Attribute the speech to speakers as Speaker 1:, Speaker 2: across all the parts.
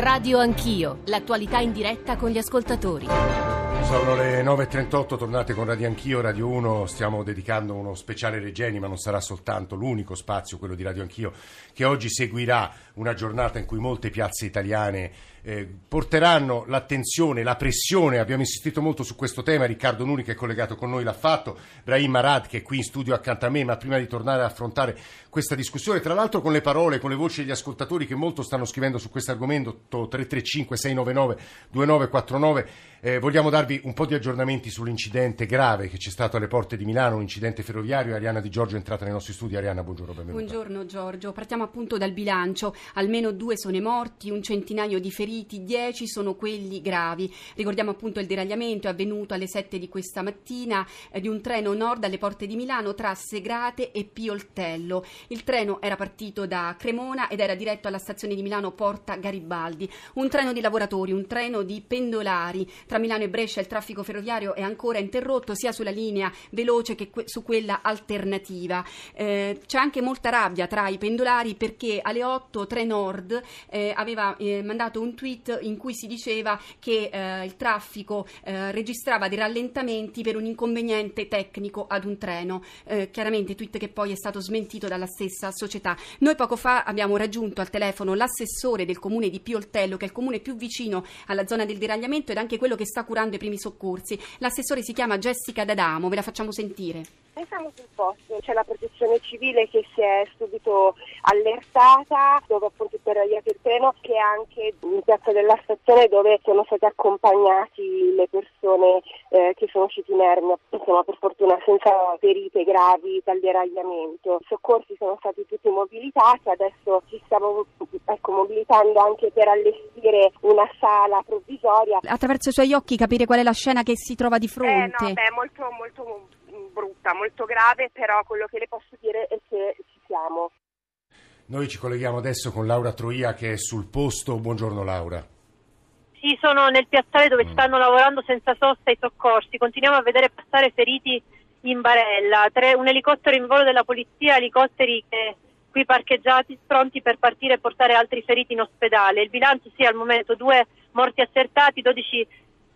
Speaker 1: Radio Anch'io, l'attualità in diretta con gli ascoltatori.
Speaker 2: Sono le 9.38, tornate con Radio Anch'io, Radio 1, stiamo dedicando uno speciale Regeni, ma non sarà soltanto l'unico spazio, quello di Radio Anch'io, che oggi seguirà una giornata in cui molte piazze italiane eh, porteranno l'attenzione, la pressione, abbiamo insistito molto su questo tema, Riccardo Nuri che è collegato con noi l'ha fatto, Brahim Arad che è qui in studio accanto a me, ma prima di tornare ad affrontare questa discussione, tra l'altro con le parole, con le voci degli ascoltatori che molto stanno scrivendo su questo argomento, 335 699 2949, eh, vogliamo darvi un po' di aggiornamenti sull'incidente grave che c'è stato alle porte di Milano, un incidente ferroviario, Arianna Di Giorgio è entrata nei nostri studi, Arianna buongiorno, benvenuta.
Speaker 3: Buongiorno Giorgio, partiamo appunto dal bilancio, almeno due sono morti, un centinaio di feriti, dieci sono quelli gravi. Ricordiamo appunto il deragliamento avvenuto alle 7 di questa mattina eh, di un treno nord alle porte di Milano tra Segrate e Pioltello. Il treno era partito da Cremona ed era diretto alla stazione di Milano Porta Garibaldi. Un treno di lavoratori, un treno di pendolari. Tra Milano e Brescia il traffico ferroviario è ancora interrotto sia sulla linea veloce che que- su quella alternativa. Eh, c'è anche molta rabbia tra i pendolari perché alle 8 Trenord eh, aveva eh, mandato un tweet in cui si diceva che eh, il traffico eh, registrava dei rallentamenti per un inconveniente tecnico ad un treno. Eh, chiaramente tweet che poi è stato smentito dalla stessa società. Noi poco fa abbiamo raggiunto al telefono l'assessore del comune di Pioltello, che è il comune più vicino alla zona del deragliamento ed anche quello che sta curando i primi soccorsi. L'assessore si chiama Jessica D'Adamo, ve la facciamo sentire.
Speaker 4: Siamo sul posto, c'è la protezione civile che si è subito allertata, dove appunto è deragliato il treno, che è anche in piazza della stazione dove sono stati accompagnati le persone eh, che sono usciti inermi, insomma per fortuna senza ferite gravi dal deragliamento. I soccorsi sono stati tutti mobilitati, adesso ci stiamo ecco, mobilitando anche per allestire una sala provvisoria.
Speaker 3: Attraverso i suoi occhi capire qual è la scena che si trova di fronte.
Speaker 4: Eh no, beh, molto, molto brutta, molto grave, però quello che le posso dire è che ci siamo.
Speaker 2: Noi ci colleghiamo adesso con Laura Troia che è sul posto. Buongiorno Laura.
Speaker 5: Sì, sono nel piazzale dove mm. stanno lavorando senza sosta i soccorsi. Continuiamo a vedere passare feriti in barella. Tre, un elicottero in volo della polizia, elicotteri che qui parcheggiati pronti per partire e portare altri feriti in ospedale. Il bilancio sì al momento due morti accertati, 12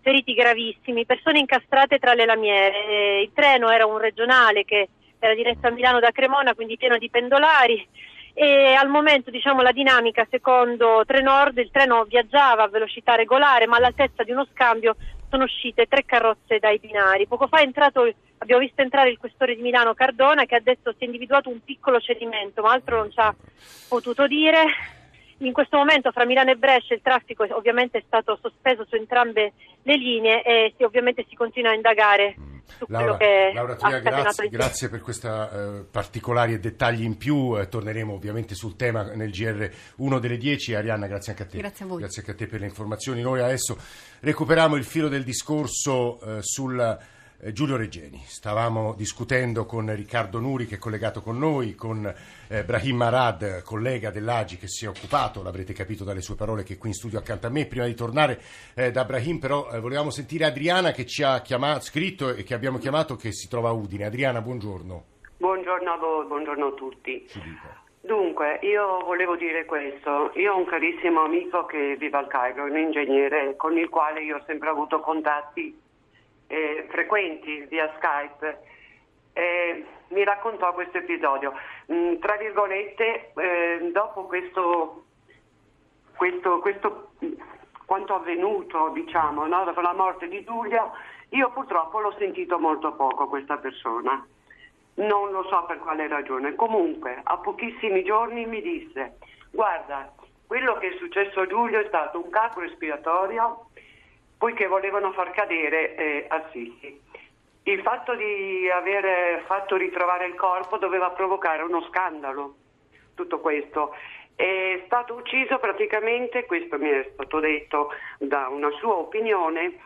Speaker 5: feriti gravissimi, persone incastrate tra le lamiere. Il treno era un regionale che era diretto a Milano da Cremona, quindi pieno di pendolari e al momento diciamo, la dinamica secondo Trenord, il treno viaggiava a velocità regolare ma all'altezza di uno scambio sono uscite tre carrozze dai binari. Poco fa entrato, abbiamo visto entrare il questore di Milano Cardona che ha detto si è individuato un piccolo cedimento ma altro non ci ha potuto dire in questo momento fra Milano e Brescia il traffico ovviamente è stato sospeso su entrambe le linee e si, ovviamente si continua a indagare mm. su Laura, quello che
Speaker 2: Laura Tia, grazie, grazie, per questi eh, particolari e dettagli in più. Eh, torneremo ovviamente sul tema nel GR 1 delle 10. Arianna, grazie anche a te.
Speaker 3: Grazie a voi.
Speaker 2: Grazie anche a te per le informazioni. Noi adesso recuperiamo il filo del discorso eh, sul Giulio Reggeni. Stavamo discutendo con Riccardo Nuri che è collegato con noi, con eh, Brahim Arad, collega dell'Agi che si è occupato, l'avrete capito dalle sue parole che è qui in studio accanto a me. Prima di tornare eh, da Brahim però eh, volevamo sentire Adriana che ci ha chiamato, scritto e che abbiamo chiamato che si trova a Udine. Adriana, buongiorno.
Speaker 6: Buongiorno a voi, buongiorno a tutti. Dunque, io volevo dire questo. Io ho un carissimo amico che vive al Cairo, un ingegnere con il quale io ho sempre avuto contatti eh, frequenti via Skype, eh, mi raccontò questo episodio. Mm, tra virgolette, eh, dopo questo, questo, questo, quanto avvenuto, diciamo, no? dopo la morte di Giulia, io purtroppo l'ho sentito molto poco questa persona. Non lo so per quale ragione. Comunque, a pochissimi giorni mi disse, guarda, quello che è successo a Giulio è stato un capo espiatorio poiché volevano far cadere eh, Assisi. Il fatto di aver fatto ritrovare il corpo doveva provocare uno scandalo, tutto questo. È stato ucciso praticamente, questo mi è stato detto da una sua opinione,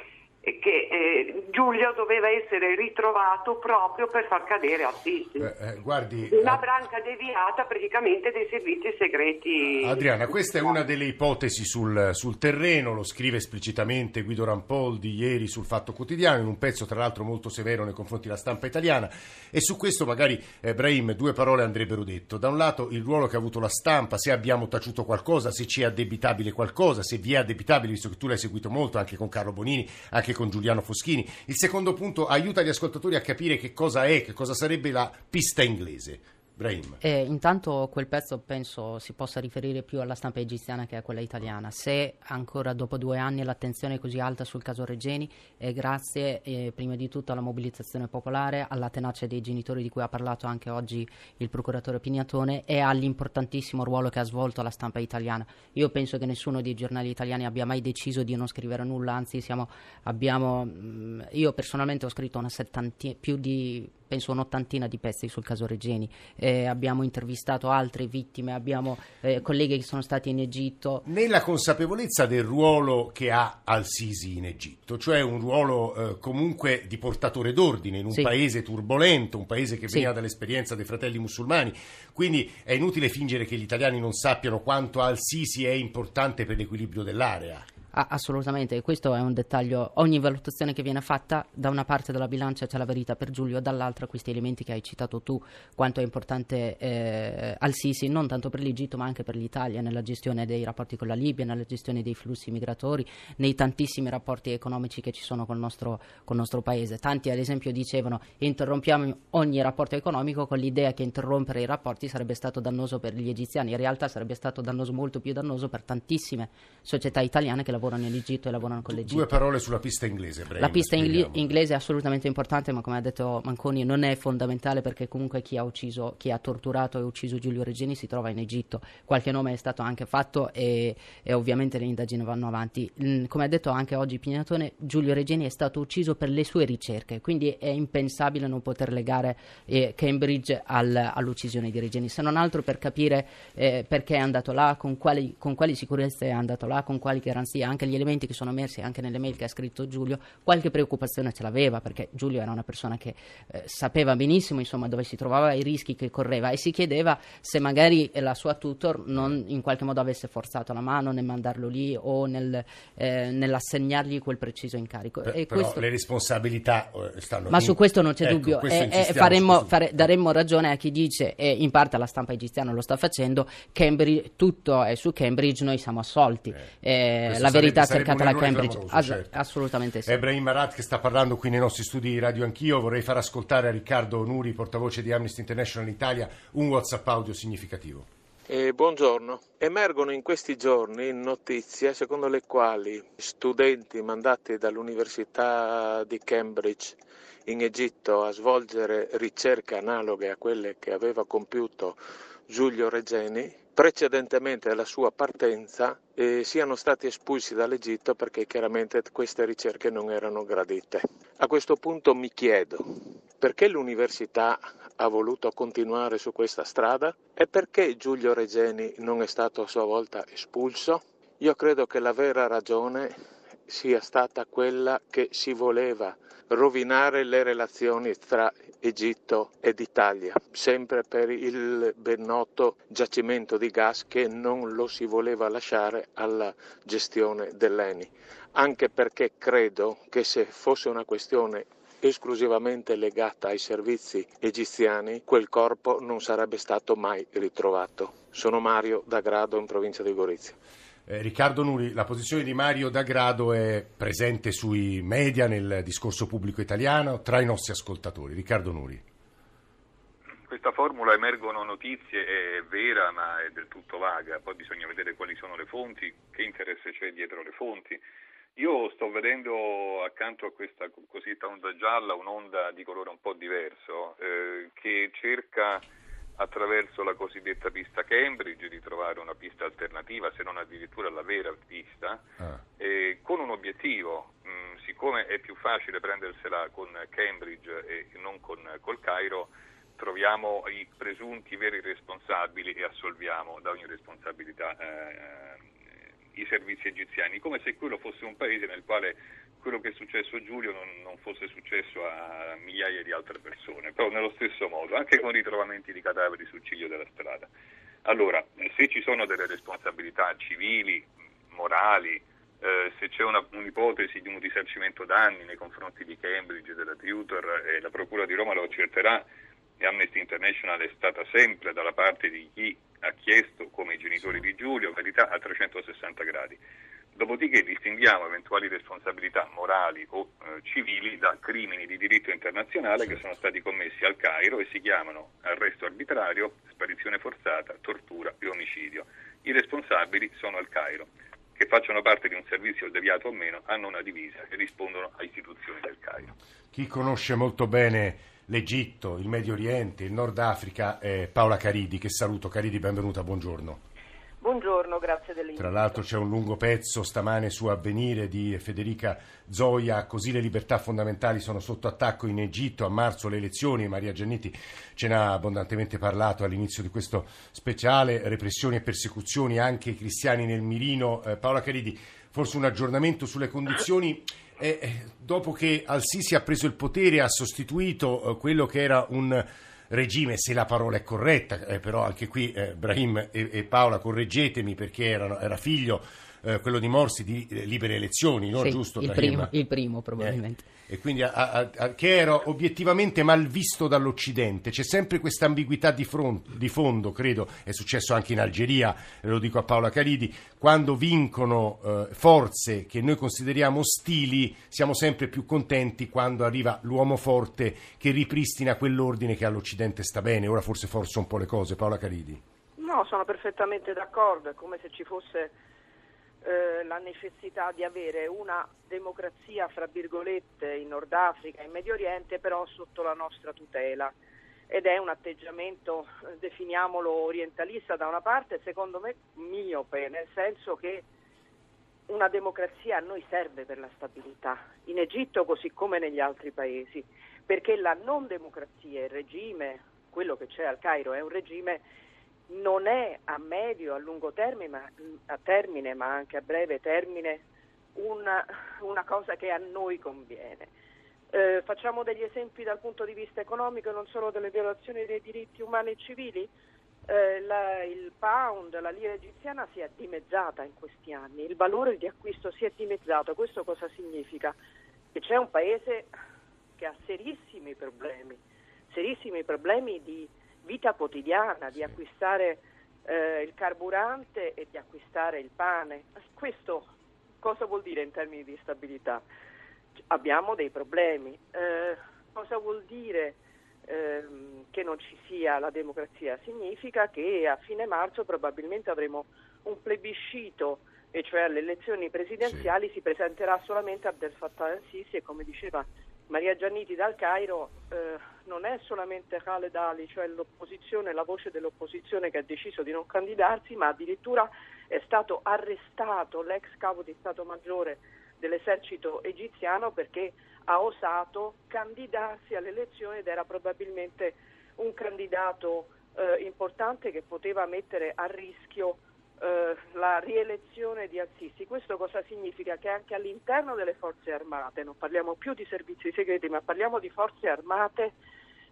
Speaker 6: che eh, Giulio doveva essere ritrovato proprio per far cadere Assisi.
Speaker 2: Eh, eh, guardi,
Speaker 6: una
Speaker 2: Ad-
Speaker 6: branca deviata praticamente dei servizi segreti.
Speaker 2: Adriana, questa è una delle ipotesi sul, sul terreno, lo scrive esplicitamente Guido Rampoldi ieri sul Fatto Quotidiano, in un pezzo tra l'altro molto severo nei confronti della stampa italiana e su questo magari, eh, Brahim, due parole andrebbero detto. Da un lato il ruolo che ha avuto la stampa, se abbiamo taciuto qualcosa, se ci è addebitabile qualcosa, se vi è addebitabile, visto che tu l'hai seguito molto anche con Carlo Bonini, anche con Giuliano Foschini. Il secondo punto aiuta gli ascoltatori a capire che cosa è, che cosa sarebbe la pista inglese. Brahim.
Speaker 7: Eh, intanto quel pezzo penso si possa riferire più alla stampa egiziana che a quella italiana. Se ancora dopo due anni l'attenzione è così alta sul caso Regeni è grazie eh, prima di tutto alla mobilitazione popolare, alla tenacia dei genitori di cui ha parlato anche oggi il procuratore Pignatone e all'importantissimo ruolo che ha svolto la stampa italiana. Io penso che nessuno dei giornali italiani abbia mai deciso di non scrivere nulla, anzi siamo, abbiamo, mh, io personalmente ho scritto una settantina, più di penso un'ottantina di pezzi sul caso Regeni, eh, abbiamo intervistato altre vittime, abbiamo eh, colleghi che sono stati in Egitto.
Speaker 2: Nella consapevolezza del ruolo che ha Al-Sisi in Egitto, cioè un ruolo eh, comunque di portatore d'ordine in un
Speaker 7: Sì.
Speaker 2: paese turbolento, un paese che
Speaker 7: Sì.
Speaker 2: veniva dall'esperienza dei fratelli musulmani, quindi è inutile fingere che gli italiani non sappiano quanto Al-Sisi è importante per l'equilibrio dell'area.
Speaker 7: Ah, assolutamente, questo è un dettaglio. Ogni valutazione che viene fatta, da una parte della bilancia c'è la verità per Giulio, dall'altra questi elementi che hai citato tu, quanto è importante eh, Al-Sisi, non tanto per l'Egitto ma anche per l'Italia, nella gestione dei rapporti con la Libia, nella gestione dei flussi migratori, nei tantissimi rapporti economici che ci sono col nostro, col nostro paese. Tanti ad esempio dicevano interrompiamo ogni rapporto economico con l'idea che interrompere i rapporti sarebbe stato dannoso per gli egiziani, in realtà sarebbe stato dannoso molto più dannoso per tantissime società italiane che lavorano in Egitto e lavorano con l'Egitto.
Speaker 2: Due parole sulla pista inglese, Brahim,
Speaker 7: La pista ingli- inglese è assolutamente importante, ma come ha detto Manconi non è fondamentale perché comunque chi ha ucciso, chi ha torturato e ucciso Giulio Regeni si trova in Egitto. Qualche nome è stato anche fatto e, e ovviamente le indagini vanno avanti. Mm, come ha detto anche oggi Pignatone, Giulio Regeni è stato ucciso per le sue ricerche, quindi è impensabile non poter legare eh, Cambridge al- all'uccisione di Regeni, se non altro per capire eh, perché è andato là, con quali, con quali sicurezze è andato là, con quali garanzie, anche gli elementi che sono emersi anche nelle mail che ha scritto Giulio, qualche preoccupazione ce l'aveva perché Giulio era una persona che eh, sapeva benissimo insomma, dove si trovava, i rischi che correva e si chiedeva se magari la sua tutor non in qualche modo avesse forzato la mano nel mandarlo lì o nel, eh, nell'assegnargli quel preciso incarico.
Speaker 2: Per-
Speaker 7: e
Speaker 2: però
Speaker 7: questo...
Speaker 2: le responsabilità eh, stanno
Speaker 7: Ma
Speaker 2: in-
Speaker 7: su questo non c'è
Speaker 2: Ecco,
Speaker 7: dubbio e, e
Speaker 2: insistiamo
Speaker 7: faremmo-
Speaker 2: su questo.
Speaker 7: fare- daremmo ragione a chi dice, e in parte la stampa egiziana lo sta facendo, Cambridge, tutto è su Cambridge, noi siamo assolti. Eh,
Speaker 2: Questo
Speaker 7: la verità cercata da Cambridge,
Speaker 2: clamoroso,
Speaker 7: As-
Speaker 2: certo.
Speaker 7: assolutamente sì.
Speaker 2: Ebrahim Marat che sta parlando qui nei nostri studi di Radio Anch'io, vorrei far ascoltare a Riccardo Nuri, portavoce di Amnesty International Italia, un WhatsApp audio significativo.
Speaker 8: Eh, buongiorno. Emergono in questi giorni notizie secondo le quali studenti mandati dall'Università di Cambridge in Egitto a svolgere ricerche analoghe a quelle che aveva compiuto Giulio Regeni, precedentemente alla sua partenza, eh, siano stati espulsi dall'Egitto perché chiaramente queste ricerche non erano gradite. A questo punto mi chiedo perché l'università ha voluto continuare su questa strada e perché Giulio Regeni non è stato a sua volta espulso? Io credo che la vera ragione sia stata quella che si voleva rovinare le relazioni tra Egitto ed Italia, sempre per il ben noto giacimento di gas che non lo si voleva lasciare alla gestione dell'ENI, anche perché credo che se fosse una questione esclusivamente legata ai servizi egiziani, quel corpo non sarebbe stato mai ritrovato. Sono Mario da Grado in provincia di Gorizia.
Speaker 2: Eh, Riccardo Nuri, la posizione di Mario D'Agrado è presente sui media, nel discorso pubblico italiano, tra i nostri ascoltatori. Riccardo Nuri.
Speaker 9: questa formula emergono notizie, è vera ma è del tutto vaga, poi bisogna vedere quali sono le fonti, che interesse c'è dietro le fonti. Io sto vedendo accanto a questa cosiddetta onda gialla un'onda di colore un po' diverso eh, che cerca attraverso la cosiddetta pista Cambridge di trovare una pista alternativa, se non addirittura la vera pista,
Speaker 2: Ah.
Speaker 9: eh, con un obiettivo. Mm, siccome è più facile prendersela con Cambridge e non con, col Cairo, troviamo i presunti veri responsabili e assolviamo da ogni responsabilità eh, i servizi egiziani, come se quello fosse un paese nel quale quello che è successo a Giulio non, non, fosse successo a migliaia di altre persone, però nello stesso modo, anche con ritrovamenti di cadaveri sul ciglio della strada. Allora, se ci sono delle responsabilità civili, morali, eh, se c'è una, un'ipotesi di un risarcimento danni nei confronti di Cambridge, della Tutor, e la Procura di Roma lo accerterà, e Amnesty International è stata sempre dalla parte di chi ha chiesto, come i genitori di Giulio, verità a 360 gradi. Dopodiché distinguiamo eventuali responsabilità morali o eh, civili da crimini di diritto internazionale che sono stati commessi al Cairo e si chiamano arresto arbitrario, sparizione forzata, tortura e omicidio. I responsabili sono al Cairo, che facciano parte di un servizio deviato o meno, hanno una divisa e rispondono a istituzioni del Cairo.
Speaker 2: Chi conosce molto bene l'Egitto, il Medio Oriente, il Nord Africa è Paola Caridi, che saluto. Caridi, benvenuta, buongiorno.
Speaker 10: Buongiorno, grazie dell'invito.
Speaker 2: Tra l'altro c'è un lungo pezzo stamane su Avvenire di Federica Zoia, così le libertà fondamentali sono sotto attacco in Egitto, a marzo le elezioni, Maria Giannitti ce n'ha abbondantemente parlato all'inizio di questo speciale, repressioni e persecuzioni anche ai cristiani nel mirino. Eh, Paola Caridi, forse un aggiornamento sulle condizioni. Eh, eh dopo che Al-Sisi ha preso il potere ha sostituito eh, quello che era un regime, se la parola è corretta, eh, però anche qui eh, Brahim e, e, Paola correggetemi perché erano, era figlio eh, quello di Morsi di eh, libere elezioni, no?
Speaker 7: Sì,
Speaker 2: giusto?
Speaker 7: Il primo, il primo, probabilmente.
Speaker 2: Eh, e quindi a, a, a, che era obiettivamente mal visto dall'Occidente. C'è sempre questa ambiguità di, di, fondo, credo, è successo anche in Algeria, lo dico a Paola Caridi, quando vincono eh, forze che noi consideriamo ostili, siamo sempre più contenti quando arriva l'uomo forte che ripristina quell'ordine che all'Occidente sta bene. Ora forse forza un po' le cose. Paola Caridi.
Speaker 10: No, sono perfettamente d'accordo, è come se ci fosse eh, la necessità di avere una democrazia, fra virgolette, in Nord Africa, in Medio Oriente, però sotto la nostra tutela. Ed è un atteggiamento, eh, definiamolo orientalista da una parte, secondo me miope, nel senso che una democrazia a noi serve per la stabilità, in Egitto così come negli altri paesi, perché la non democrazia, il regime, quello che c'è al Cairo è un regime non è a medio, a lungo termine, ma, a termine, ma anche a breve termine una, una cosa che a noi conviene. Eh, facciamo degli esempi dal punto di vista economico, non solo delle violazioni dei diritti umani e civili. Eh, la, il pound, la lira egiziana si è dimezzata in questi anni, il valore di acquisto si è dimezzato. Questo cosa significa? Che c'è un paese che ha serissimi problemi, serissimi problemi di vita quotidiana, di acquistare eh, il carburante e di acquistare il pane. Questo cosa vuol dire in termini di stabilità? Abbiamo dei problemi. Eh, cosa vuol dire eh, che non ci sia la democrazia? Significa che a fine marzo probabilmente avremo un plebiscito e cioè alle elezioni presidenziali sì. si presenterà solamente Abdel Fattah al-Sisi e come diceva Maria Gianniti dal Cairo eh, non è solamente Khaled Ali, cioè l'opposizione, la voce dell'opposizione che ha deciso di non candidarsi, ma addirittura è stato arrestato l'ex capo di Stato Maggiore dell'esercito egiziano perché ha osato candidarsi alle elezioni ed era probabilmente un candidato eh, importante che poteva mettere a rischio eh, la rielezione di Al-Sisi. Questo cosa significa? Che anche all'interno delle forze armate, non parliamo più di servizi segreti, ma parliamo di forze armate,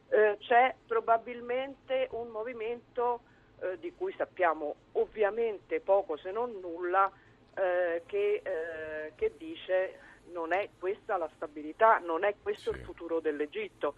Speaker 10: eh, c'è probabilmente un movimento eh, di cui sappiamo ovviamente poco se non nulla, eh, che, eh, che, dice non è questa la stabilità, non è questo sì. il futuro dell'Egitto.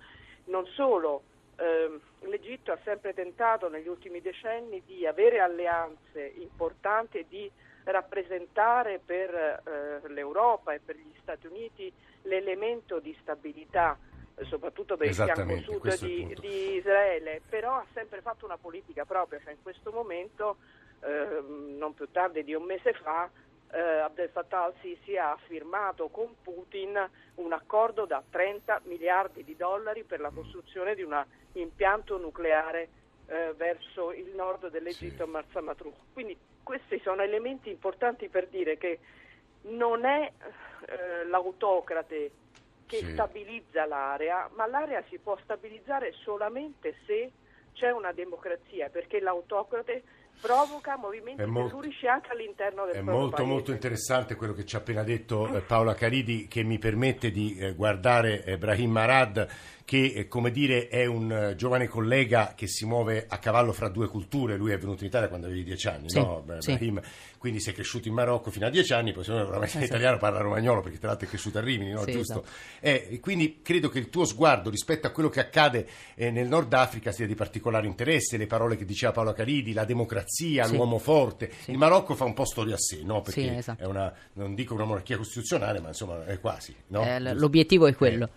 Speaker 10: Non solo, eh, l'Egitto ha sempre tentato negli ultimi decenni di avere alleanze importanti e di rappresentare per eh, l'Europa e per gli Stati Uniti l'elemento di stabilità soprattutto per il fianco sud di, di, Israele, però ha sempre fatto una politica propria, cioè in questo momento, eh, non più tardi di un mese fa, eh, Abdel Fattah al-Sisi ha firmato con Putin un accordo da 30 miliardi di dollari per la costruzione di un impianto nucleare eh, verso il nord dell'Egitto, a Marsa Matruh. Quindi questi sono elementi importanti per dire che non è eh, l'autocrate che sì. stabilizza l'area, ma l'area si può stabilizzare solamente se c'è una democrazia, perché l'autocrate provoca movimenti
Speaker 2: molto-
Speaker 10: tellurici anche all'interno del
Speaker 2: È molto
Speaker 10: paese.
Speaker 2: molto interessante quello che ci ha appena detto eh, Paola Caridi che mi permette di eh, guardare eh, Brahim Marad che eh, come dire è un eh, giovane collega che si muove a cavallo fra due culture, lui è venuto in Italia quando avevi dieci anni,
Speaker 7: Sì,
Speaker 2: no? Beh,
Speaker 7: sì.
Speaker 2: Brahim, quindi sei cresciuto in Marocco fino a dieci anni, poi se no oramai sei
Speaker 7: Esatto.
Speaker 2: italiano parla romagnolo perché tra l'altro è cresciuto a Rimini, no?
Speaker 7: Sì,
Speaker 2: giusto?
Speaker 7: esatto.
Speaker 2: Eh, quindi credo che il tuo sguardo rispetto a quello che accade eh, nel Nord Africa sia di particolare interesse, le parole che diceva Paola Caridi, la democrazia, l'uomo forte. Il Marocco fa un po' storia a sé, no? Perché
Speaker 7: esatto.
Speaker 2: è una, non dico una monarchia costituzionale, ma insomma è quasi. No?
Speaker 7: Eh, l'obiettivo è quello.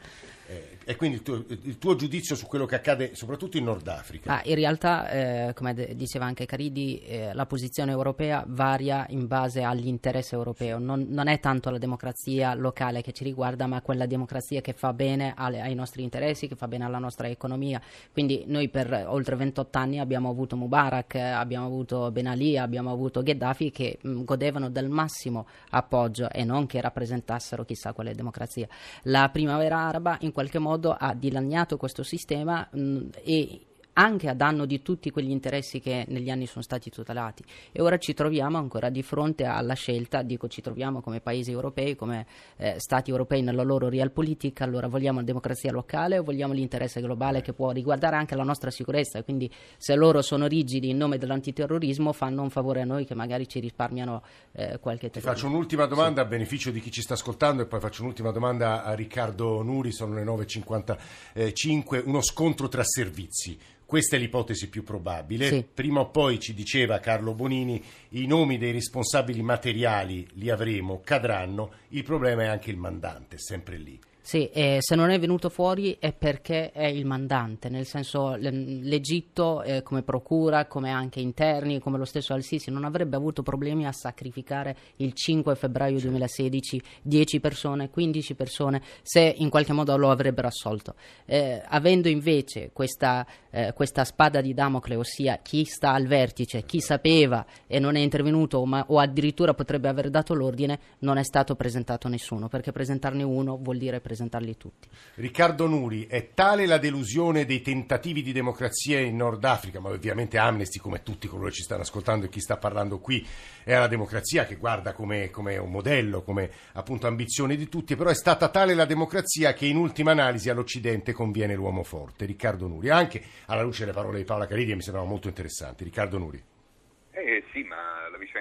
Speaker 2: Eh, e quindi il tuo, il tuo giudizio su quello che accade soprattutto in Nord Africa.
Speaker 7: Ma in realtà, eh, come de- diceva anche Caridi, eh, la posizione europea varia in base all'interesse europeo. Non, non è tanto la democrazia locale che ci riguarda, ma quella democrazia che fa bene alle- ai nostri interessi, che fa bene alla nostra economia. Quindi noi per oltre 28 anni abbiamo avuto Mubarak, abbiamo avuto Ben Ali, abbiamo avuto Gheddafi che mh, godevano del massimo appoggio e non che rappresentassero chissà quale democrazia. La primavera araba in qualche modo ha dilaniato questo sistema mh, e anche a danno di tutti quegli interessi che negli anni sono stati tutelati e ora ci troviamo ancora di fronte alla scelta, dico ci troviamo come paesi europei, come eh, stati europei nella loro realpolitik, allora vogliamo la democrazia locale o vogliamo l'interesse globale che può riguardare anche la nostra sicurezza, quindi se loro sono rigidi in nome dell'antiterrorismo fanno un favore a noi che magari ci risparmiano eh, qualche terrorismo.
Speaker 2: faccio un'ultima domanda a beneficio di chi ci sta ascoltando e poi faccio un'ultima domanda a Riccardo Nuri, sono le 9.55, uno scontro tra servizi. Questa è l'ipotesi più probabile.
Speaker 7: Sì.
Speaker 2: Prima o poi, ci diceva Carlo Bonini, i nomi dei responsabili materiali li avremo, cadranno, il problema è anche il mandante, sempre lì.
Speaker 7: Sì, e se non è venuto fuori è perché è il mandante, nel senso l'Egitto eh, come procura, come anche interni, come lo stesso Al-Sisi, non avrebbe avuto problemi a sacrificare il 5 febbraio 2016 10 persone, 15 persone, se in qualche modo lo avrebbero assolto. Eh, avendo invece questa, eh, questa spada di Damocle, ossia chi sta al vertice, chi sapeva e non è intervenuto ma- o addirittura potrebbe aver dato l'ordine, non è stato presentato nessuno, perché presentarne uno vuol dire presentarli tutti.
Speaker 2: Riccardo Nuri, è tale la delusione dei tentativi di democrazia in Nord Africa, ma ovviamente Amnesty, come tutti coloro che ci stanno ascoltando e chi sta parlando qui, è la democrazia che guarda come, come un modello, come appunto ambizione di tutti, però è stata tale la democrazia che in ultima analisi all'Occidente conviene l'uomo forte. Riccardo Nuri, anche alla luce delle parole di Paola Caridi che mi sembravano molto interessanti. Riccardo Nuri.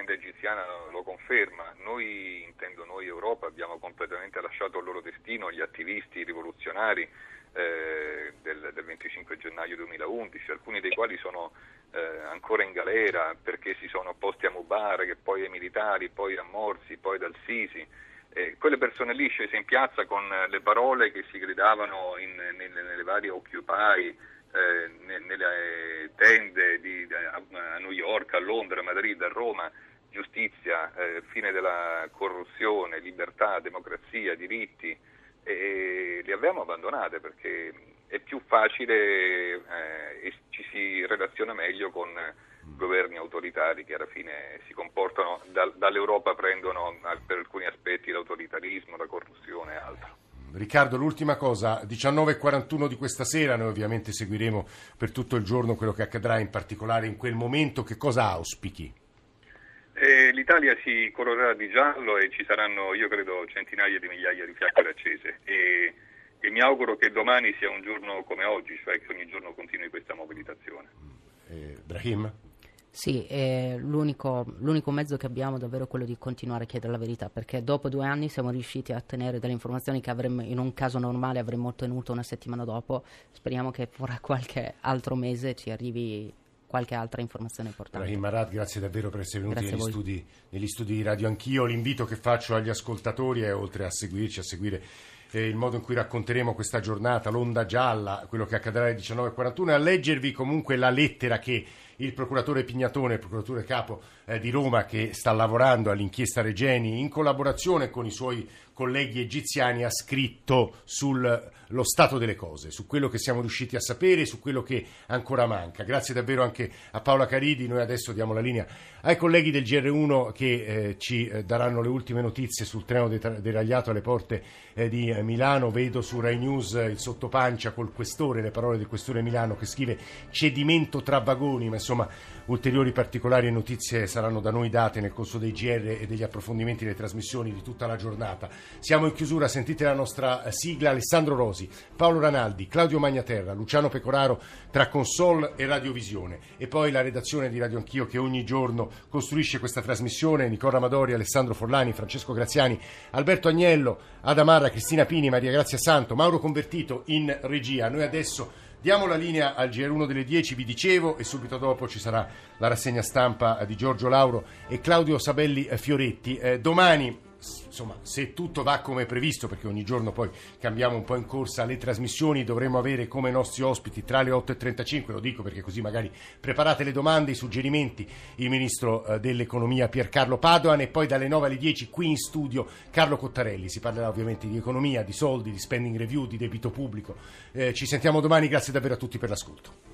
Speaker 9: Eh vicenda egiziana lo conferma. Noi, intendo noi Europa, abbiamo completamente lasciato il loro destino gli attivisti rivoluzionari eh, del, del 25 gennaio 2011, alcuni dei quali sono eh, ancora in galera perché si sono opposti a Mubarak, poi ai militari, poi a Morsi, poi dal Sisi. Eh, quelle persone lì scese in piazza con le parole che si gridavano in, nelle, nelle varie Occupy, eh, ne- nelle tende di, a New York, a Londra, a Madrid, a Roma, giustizia, eh, fine della corruzione, libertà, democrazia, diritti, e li abbiamo abbandonate perché è più facile eh, e ci si relaziona meglio con governi autoritari che alla fine si comportano, dal- dall'Europa prendono per alcuni aspetti l'autoritarismo, la corruzione e altro.
Speaker 2: Riccardo, l'ultima cosa, 19.41 di questa sera, noi ovviamente seguiremo per tutto il giorno quello che accadrà, in particolare in quel momento, che cosa auspichi?
Speaker 9: L'Italia si colorerà di giallo e ci saranno, io credo, centinaia di migliaia di fiaccole accese e, e mi auguro che domani sia un giorno come oggi, cioè che ogni giorno continui questa mobilitazione.
Speaker 2: Eh, Brahim?
Speaker 7: Sì, eh, l'unico, l'unico mezzo che abbiamo davvero è quello di continuare a chiedere la verità, perché dopo due anni siamo riusciti a ottenere delle informazioni che avremmo, in un caso normale avremmo ottenuto una settimana dopo. Speriamo che fra qualche altro mese ci arrivi qualche altra informazione importante.
Speaker 2: Brahim Arad, grazie davvero per essere venuti negli studi, negli studi di Radio Anch'io. L'invito che faccio agli ascoltatori è, oltre a seguirci, a seguire eh, il modo in cui racconteremo questa giornata, l'onda gialla, quello che accadrà alle 19.41, a leggervi comunque la lettera che il procuratore Pignatone, il procuratore capo eh, di Roma, che sta lavorando all'inchiesta Regeni, in collaborazione con i suoi colleghi egiziani, ha scritto sullo stato delle cose, su quello che siamo riusciti a sapere, su quello che ancora manca. Grazie davvero anche a Paola Caridi. Noi adesso diamo la linea ai colleghi del GR1 che eh, ci eh, daranno le ultime notizie sul treno de- deragliato alle porte eh, di Milano. Vedo su Rai News eh, il sottopancia col questore, le parole del questore Milano che scrive cedimento tra vagoni, ma insomma ulteriori particolari e notizie saranno da noi date nel corso dei GR e degli approfondimenti delle trasmissioni di tutta la giornata. Siamo in chiusura, sentite la nostra eh, sigla Alessandro Rosi, Paolo Ranaldi, Claudio Magnaterra, Luciano Pecoraro tra console e radiovisione e poi la redazione di Radio Anch'io che ogni giorno costruisce questa trasmissione, Nicola Amadori, Alessandro Forlani, Francesco Graziani, Alberto Agnello, Adamarra, Cristina Pini, Maria Grazia Santo, Mauro Convertito in regia. Noi adesso Diamo la linea al GR1 delle 10, vi dicevo, e subito dopo ci sarà la rassegna stampa di Giorgio Lauro e Claudio Sabelli Fioretti. Eh, domani insomma, se tutto va come previsto, perché ogni giorno poi cambiamo un po' in corsa le trasmissioni, dovremo avere come nostri ospiti tra le 8.35, lo dico perché così magari preparate le domande, i suggerimenti, il ministro eh, dell'economia Piercarlo Padoan e poi dalle 9 alle 10 qui in studio Carlo Cottarelli. Si parlerà ovviamente di economia, di soldi, di spending review, di debito pubblico. Eh, ci sentiamo domani, grazie davvero a tutti per l'ascolto.